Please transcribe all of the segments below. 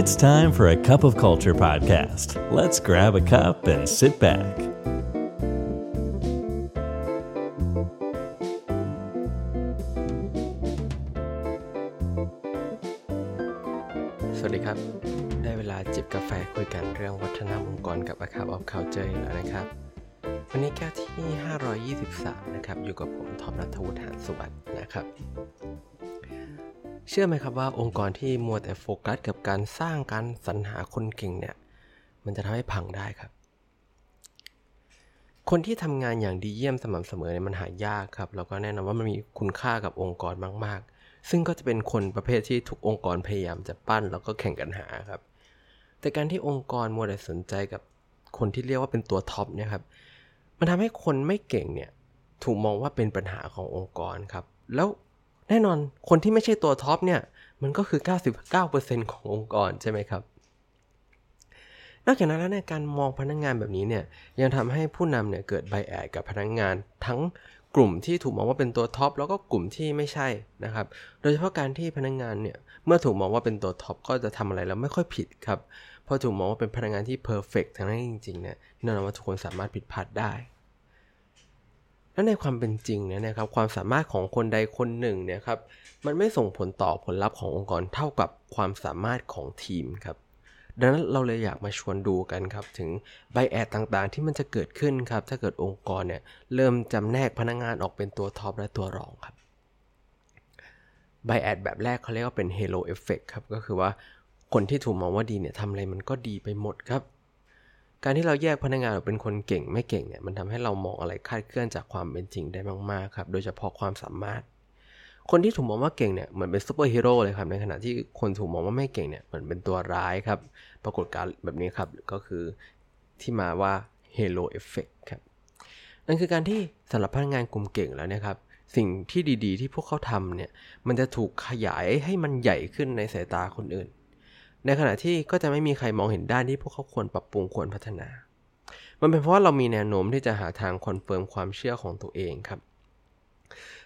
It's time for a cup of culture podcast. Let's grab a cup and sit back. สวัสดีครับ ได้เวลาจิบกาแฟคุยกันเรื่องวัฒนธรรมองค์กรกับ A Cup of Culture แล้วนะครับ วันนี้แก้วที่ 523 นะครับ อยู่กับผมทอมรัฐวุฒิหานสุวัสด์นะครับ เชื่อไหมครับว่าองค์กรที่มัวแต่โฟกัสกับการสร้างการสรรหาคนเก่งเนี่ย มันจะทำให้พังได้ครับ คนที่ทำงานอย่างดีเยี่ยมสม่ำเสมอเนี่ยมันหายากครับ แล้วก็แน่นอนว่ามันมีคุณค่ากับองค์กรมาก ๆ ซึ่งก็จะเป็นคนประเภทที่ทุกองค์กรพยายามจะปั้นแล้วก็แข่งกันหาครับ แต่การที่องค์กรมัวแต่สนใจกับคนที่เรียกว่าเป็นตัว top เนี่ยครับ มันทำให้คนไม่เก่งเนี่ยถูกมองว่าเป็นปัญหาขององค์กรครับ แล้ว แน่นอนคนที่ไม่ใช่ตัว top เนี่ย มันก็คือ 99%ขององค์กรใช่ไหมครับ นอกจากนั้นแล้วเนี่ยการมองพนักงานแบบนี้เนี่ยยังทำให้ผู้นำเนี่ยเกิด bias กับพนักงานทั้งกลุ่มที่ถูกมองว่าเป็นตัว top แล้วก็กลุ่มที่ไม่ใช่นะครับ โดยเฉพาะการที่พนักงานเนี่ยเมื่อถูกมองว่าเป็นตัว top ก็จะทำอะไรแล้วไม่ค่อยผิดครับเพราะถูกมองว่าเป็นพนักงานที่ perfect ทั้งนั้นจริงๆเนี่ยแน่นอนว่าทุกคนสามารถผิดพลาดได้ และในความเป็นจริงเนี่ยนะครับความสามารถของคนใดคนหนึ่งเนี่ยครับมันไม่ส่งผลต่อผลลัพธ์ขององค์กรเท่ากับความสามารถของทีมครับดังนั้นเราเลยอยากมาชวนดูกันครับ ถึง bias ต่างๆ ที่มันจะเกิดขึ้นครับ ถ้าเกิดองค์กรเนี่ยเริ่มจำแนกพนักงานออกเป็นตัว top และตัวรองครับ bias แบบแรกเขาเรียกว่าเป็น halo effect ครับก็คือว่าคนที่ถูกมองว่าดีเนี่ยทำอะไรมันก็ดีไปหมดครับ การที่เราแยกพนักงานออกเป็นคนเก่งไม่เก่งเนี่ยมันทำให้เรามองอะไรคาดเคลื่อนจากความเป็นจริงได้มากๆครับ โดยเฉพาะความสามารถ คนที่ถูกมองว่าเก่งเนี่ยเหมือนเป็นซูเปอร์ฮีโร่เลยครับในขณะที่คนถูกมองว่าไม่เก่งเนี่ยเหมือนเป็นตัวร้ายครับ ปรากฏการณ์แบบนี้ครับก็คือที่มาว่า halo effect ครับนั่นคือการที่สำหรับพนักงานกลุ่มเก่งแล้วนะครับสิ่งที่ดีๆ ที่พวกเขาทำเนี่ยมันจะถูกขยายให้มันใหญ่ขึ้นในสายตาคนอื่น ในขณะที่ก็จะไม่มีใครมองเห็นด้านที่พวกเขาควรปรับปรุงควรพัฒนา มันเป็นเพราะว่าเรามีแนวโน้มที่จะหาทาง confirm ความเชื่อของตัวเองครับ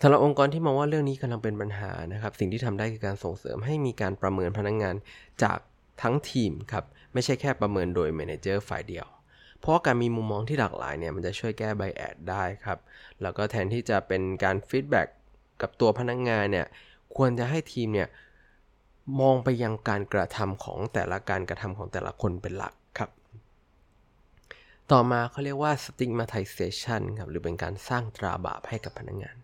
สำหรับองค์กรที่มองว่าเรื่องนี้กำลังเป็นปัญหานะครับ สิ่งที่ทำได้คือการส่งเสริมให้มีการประเมินพนักงานจากทั้งทีมครับ ไม่ใช่แค่ประเมินโดย manager ฝ่ายเดียว เพราะการมีมุมมองที่หลากหลายเนี่ยมันจะช่วยแก้ bias ได้ครับ แล้วก็แทนที่จะเป็นการ feedback กับตัวพนักงานเนี่ยควรจะให้ทีมเนี่ย มองไปยังการกระทำของแต่ละการกระทำของแต่ละคนเป็นหลักครับ ต่อมาเขาเรียกว่า stigmatization ครับหรือเป็นการสร้างตราบาปให้กับพนักงาน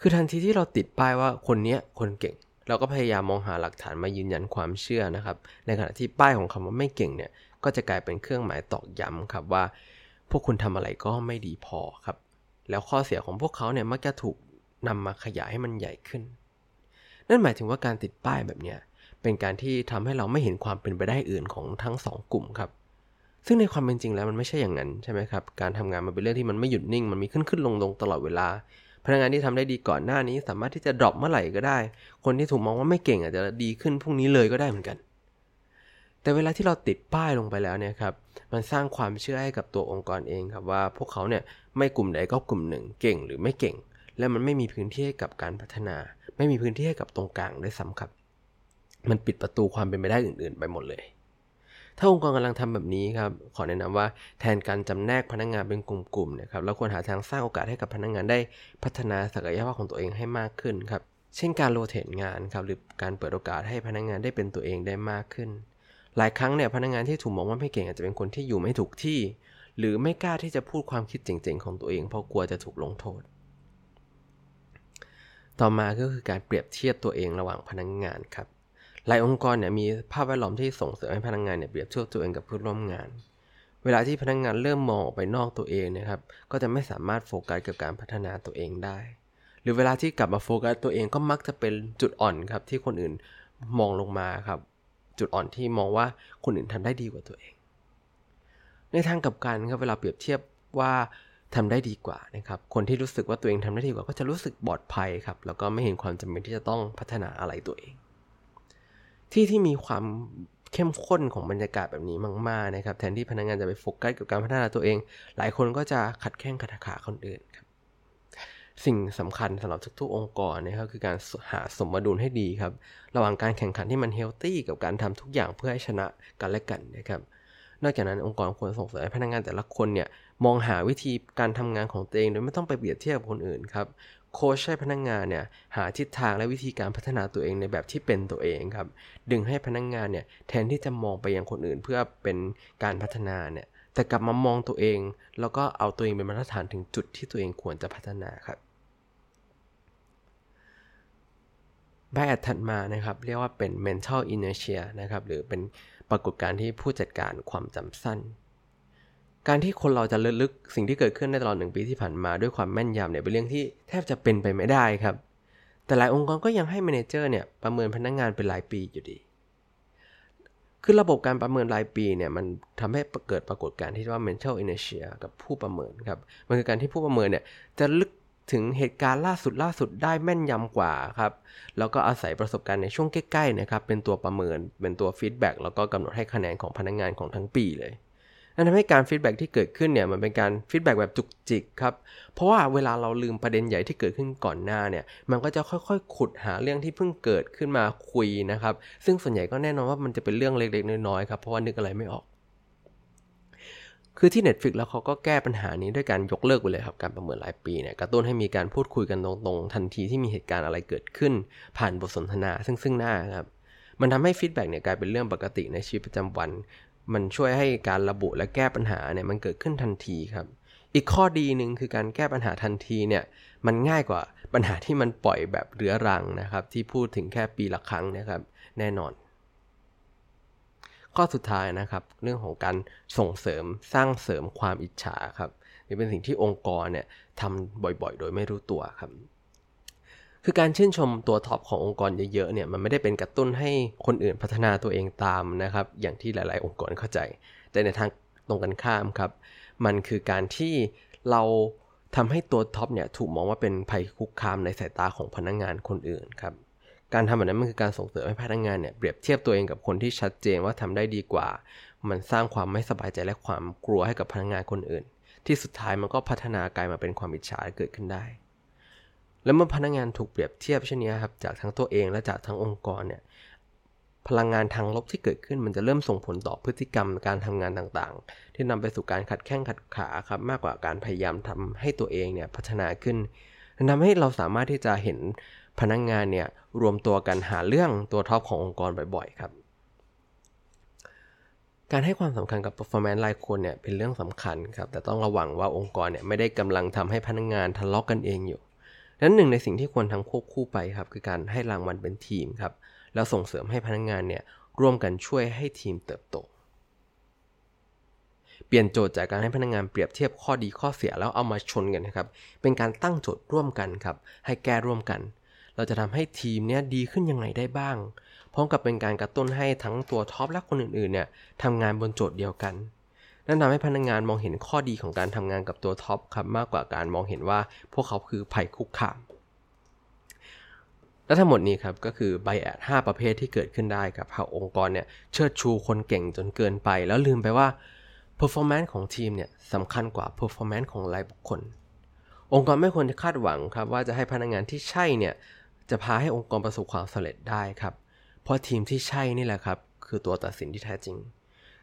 คือทันทีที่เราติดป้ายว่าคนนี้คนเก่ง เราก็พยายามมองหาหลักฐานมายืนยันความเชื่อนะครับ ในขณะที่ป้ายของคำว่าไม่เก่งเนี่ยก็จะกลายเป็นเครื่องหมายตอกย้ำครับว่า พวกคุณทำอะไรก็ไม่ดีพอครับ แล้วข้อเสียของพวกเขาเนี่ยมักจะถูกนำมาขยายให้มันใหญ่ขึ้น นั่นหมายถึงว่าการติดป้ายแบบเนี้ยเป็นการที่ทำให้เราไม่เห็นความเป็นไปได้อื่นของทั้งสองกลุ่มครับ ซึ่งในความเป็นจริงแล้วมันไม่ใช่อย่างนั้นใช่ไหมครับ การทำงานมันเป็นเรื่องที่มันไม่หยุดนิ่ง มันมีขึ้นขึ้นลงลงตลอดเวลา พนักงานที่ทำได้ดีก่อนหน้านี้ สามารถที่จะดรอปเมื่อไหร่ก็ได้ คนที่ถูกมองว่าไม่เก่งอาจจะดีขึ้นพรุ่งนี้เลยก็ได้เหมือนกัน แต่เวลาที่เราติดป้ายลงไปแล้วเนี่ยครับ มันสร้างความเชื่อให้กับตัวองค์กรเองครับว่า พวกเขาเนี่ยไม่กลุ่มใดก็กลุ่มหนึ่งเก่งหรือไม่เก่ง และมันไม่มีพื้นที่ให้กับการพัฒนา ไม่มีพื้นที่ให้กับตรงกลางด้วยซ้ำครับ มันปิดประตูความเป็นไปได้อื่น ๆ ไปหมดเลย ถ้าองค์กรกำลังทำแบบนี้ครับ ขอแนะนำว่าแทนการจำแนกพนักงงานเป็นกลุ่มๆนะครับเราควรหาทางสร้างโอกาสให้กับพนักงงานได้พัฒนาศักยภาพของตัวเองให้มากขึ้นครับ เช่นการโรเตทงานครับหรือการเปิดโอกาสให้พนักงงานได้เป็นตัวเองได้มากขึ้น หลายครั้งเนี่ยพนักงงานที่ถูกมองว่าไม่เก่งอาจจะเป็นคนที่อยู่ไม่ถูกที่ หรือไม่กล้าที่จะพูดความคิดเจ๋งๆของตัวเองเพราะกลัวจะถูกลงโทษ ต่อมาก็คือการเปรียบเทียบตัวเองระหว่างพนักงงานครับ หลายองค์กรเนี่ยมีภาพแวดล้อมที่ส่งเสริมให้พนักงานเนี่ยเปรียบเทียบตัวเองกับเพื่อนร่วมงาน เวลาที่พนักงานเริ่มมองออกไปนอกตัวเองนะครับ ก็จะไม่สามารถโฟกัสกับการพัฒนาตัวเองได้ หรือเวลาที่กลับมาโฟกัสตัวเองก็มักจะเป็นจุดอ่อนครับที่คนอื่นมองลงมาครับ จุดอ่อนที่มองว่าคนอื่นทำได้ดีกว่าตัวเอง ในทางกลับกันครับเวลาเปรียบเทียบว่า ทำได้ดีกว่านะครับ คนที่รู้สึกว่าตัวเองทำได้ดีกว่าก็จะรู้สึกปลอดภัยครับ แล้วก็ไม่เห็นความจำเป็นที่จะต้องพัฒนาอะไรตัวเอง ที่ที่มีความเข้มข้นของบรรยากาศแบบนี้มาก ๆ นะครับ แทนที่พนักงานจะไปโฟกัสกับการพัฒนาตัวเอง หลายคนก็จะขัดแข้งขัดขาคนอื่นครับ สิ่งสำคัญสำหรับทุกๆองค์กรนะครับคือการหาสมดุลให้ดีครับ ระหว่างการแข่งขันที่มัน healthy กับการทำทุกอย่างเพื่อให้ชนะกันและกันนะครับ นอกจากนั้นองค์กรควรส่งเสริมให้พนักงานแต่ละคนเนี่ย มองหาวิธีการทำงานของตัวเอง โดยไม่ต้องไปเปรียบเทียบกับคนอื่นครับโค้ชให้พนักงานเนี่ยหาทิศทางและวิธีการพัฒนาตัวเองในแบบที่เป็นตัวเองครับดึงให้พนักงงานเนี่ยแทนที่จะมองไปยังคนอื่นเพื่อเป็นการพัฒนาเนี่ยแต่กลับมามองตัวเอง แล้วก็เอาตัวเองเป็นมาตรฐานถึงจุดที่ตัวเองควรจะพัฒนาครับแบบถัดมานะครับเรียกว่าเป็น mental inertia นะครับหรือเป็นปรากฏการณ์ที่ผู้จัดการความจำสั้น การที่คนเราจะลึกสิ่งที่เกิดขึ้นในตลอดหนึ่งปีที่ผ่านมาด้วยความแม่นยำเนี่ยเป็นเรื่องที่แทบจะเป็นไปไม่ได้ครับ แต่หลายองค์กรก็ยังให้ manager เนี่ยประเมินพนักงานเป็นรายปีอยู่ดี คือระบบการประเมินรายปีเนี่ยมันทำให้เกิดปรากฏการณ์ที่เรียกว่า mental inertia กับผู้ประเมินครับ มันคือการที่ผู้ประเมินเนี่ยจะระลึกถึงเหตุการณ์ล่าสุดล่าสุดได้แม่นยำกว่าครับ แล้วก็อาศัยประสบการณ์ในช่วงใกล้ๆนะครับเป็นตัวประเมินเป็นตัว feedback แล้วก็กำหนดให้คะแนนของพนักงานของทั้งปีเลย นั่นทำให้การ feedback ที่เกิดขึ้นเนี่ยมันเป็นการ feedback แบบจุกจิกครับ เพราะว่าเวลาเราลืมประเด็นใหญ่ที่เกิดขึ้นก่อนหน้าเนี่ย มันก็จะค่อยๆ ขุดหาเรื่องที่เพิ่งเกิดขึ้นมาคุยนะครับ ซึ่งส่วนใหญ่ก็แน่นอนว่ามันจะเป็นเรื่องเล็กๆน้อยๆครับเพราะว่านึกอะไรไม่ออก คือที่ Netflix แล้วเขาก็แก้ปัญหานี้ด้วยการยกเลิกไปเลยครับการประเมินรายปีเนี่ยกระตุ้นให้มีการพูดคุยกันตรงๆ ทันทีที่มีเหตุการณ์อะไรเกิดขึ้น ผ่านบทสนทนาซึ่งซึ่งหน้าครับมันทำให้ฟีดแบ็กเนี่ยกลายเป็นเรื่องปกติในชีวิตประจำวัน มันช่วยให้การระบุและแก้ปัญหาเนี่ยมันเกิดขึ้นทันทีครับ อีกข้อดีหนึ่งคือการแก้ปัญหาทันทีเนี่ยมันง่ายกว่าปัญหาที่มันปล่อยแบบเรื้อรังนะครับ ที่พูดถึงแค่ปีละครั้งนะครับ แน่นอน ข้อสุดท้ายนะครับ เรื่องของการส่งเสริมสร้างเสริมความอิจฉาครับนี่เป็นสิ่งที่องค์กรเนี่ยทำบ่อยๆ โดยไม่รู้ตัวครับ คือการชื่นชมตัวท็อปขององค์กรเยอะๆเนี่ยมันไม่ได้เป็นกระตุ้นให้คนอื่นพัฒนาตัวเองตามนะครับ อย่างที่หลายๆ องค์กรเข้าใจ แต่ในทางตรงกันข้ามครับ มันคือการที่เราทำให้ตัวท็อปเนี่ยถูกมองว่าเป็นภัยคุกคามในสายตาของพนักงงานคนอื่นครับการทำแบบนั้นมันคือการส่งเสริมให้พนักงานเนี่ยเปรียบเทียบตัวเองกับคนที่ชัดเจนว่าทำได้ดีกว่า มันสร้างความไม่สบายใจและความกลัวให้กับพนักงานคนอื่น ที่สุดท้ายมันก็พัฒนากลายมาเป็นความอิจฉาเกิดขึ้นได้ แล้วเมื่อพนักงานถูกเปรียบเทียบเช่นนี้ครับจากทั้งตัวเองและจากทั้งองค์กรเนี่ยพลังงานทางลบที่เกิดขึ้นมันจะเริ่มส่งผลต่อพฤติกรรมการทำงานต่างๆ ที่นำไปสู่การขัดแข้งขัดขาครับมากกว่าการพยายามทำให้ตัวเองเนี่ยพัฒนาขึ้นทำให้เราสามารถที่จะเห็นพนักงงานเนี่ยรวมตัวกันหาเรื่องตัวท็อปขององค์กรบ่อยๆครับ การให้ความสำคัญกับ performance รายคนเนี่ยเป็นเรื่องสำคัญครับแต่ต้องระวังว่าองค์กรเนี่ยไม่ได้กำลังทำให้พนักงงานทะเลาะกกันเองอยู่ นั้นหนึ่งในสิ่งที่ควรทำควบคู่ไปครับคือการให้รางวัลเป็นทีมครับแล้วส่งเสริมให้พนักงานเนี่ยร่วมกันช่วยให้ทีมเติบโต เปลี่ยนโจทย์จากการให้พนักงานเปรียบเทียบข้อดีข้อเสียแล้วเอามาชนกันนะครับ เป็นการตั้งโจทย์ร่วมกันครับ ให้แก้ร่วมกัน เราจะทำให้ทีมเนี้ยดีขึ้นยังไงได้บ้าง พร้อมกับเป็นการกระตุ้นให้ทั้งตัว top และคนอื่นๆเนี่ยทำงานบนโจทย์เดียวกัน นั่นทำให้พนักงานมองเห็นข้อดีของการทำงานกับตัว top ครับมากกว่าการมองเห็นว่าพวกเขาคือภัยคุกคาม และทั้งหมดนี้ครับก็คือไบแอด5ประเภทที่เกิดขึ้นได้กับหากองค์กรเนี่ยเชิดชูคนเก่งจนเกินไป แล้วลืมไปว่า performance ของทีมเนี่ยสำคัญกว่า performance ของรายบุคคล องค์กรไม่ควรจะคาดหวังครับว่าจะให้พนักงงานที่ใช่เนี่ยจะพาให้องค์กรประสบความสำเร็จได้ครับ เพราะทีมที่ใช่นี่แหละครับ คือตัวตัดสินที่แท้จริง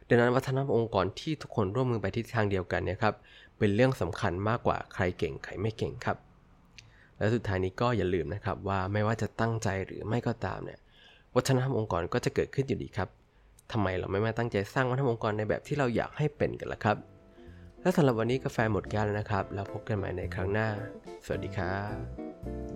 ดังนั้นวัฒนธรรมองค์กรที่ทุกคนร่วมมือไปทิศทางเดียวกันเนี่ยครับเป็นเรื่องสำคัญมากกว่าใครเก่งใครไม่เก่งครับ และสุดท้ายนี้ก็อย่าลืมนะครับว่าไม่ว่าจะตั้งใจหรือไม่ก็ตามเนี่ยวัฒนธรรมองค์กรก็จะเกิดขึ้นอยู่ดีครับทำไมเราไม่มาตั้งใจสร้างวัฒนธรรมองค์กรในแบบที่เราอยากให้เป็นกันล่ะครับ และสำหรับวันนี้กาแฟหมดแก้วแล้วนะครับ แล้วพบกันใหม่ในครั้งหน้า สวัสดีครับ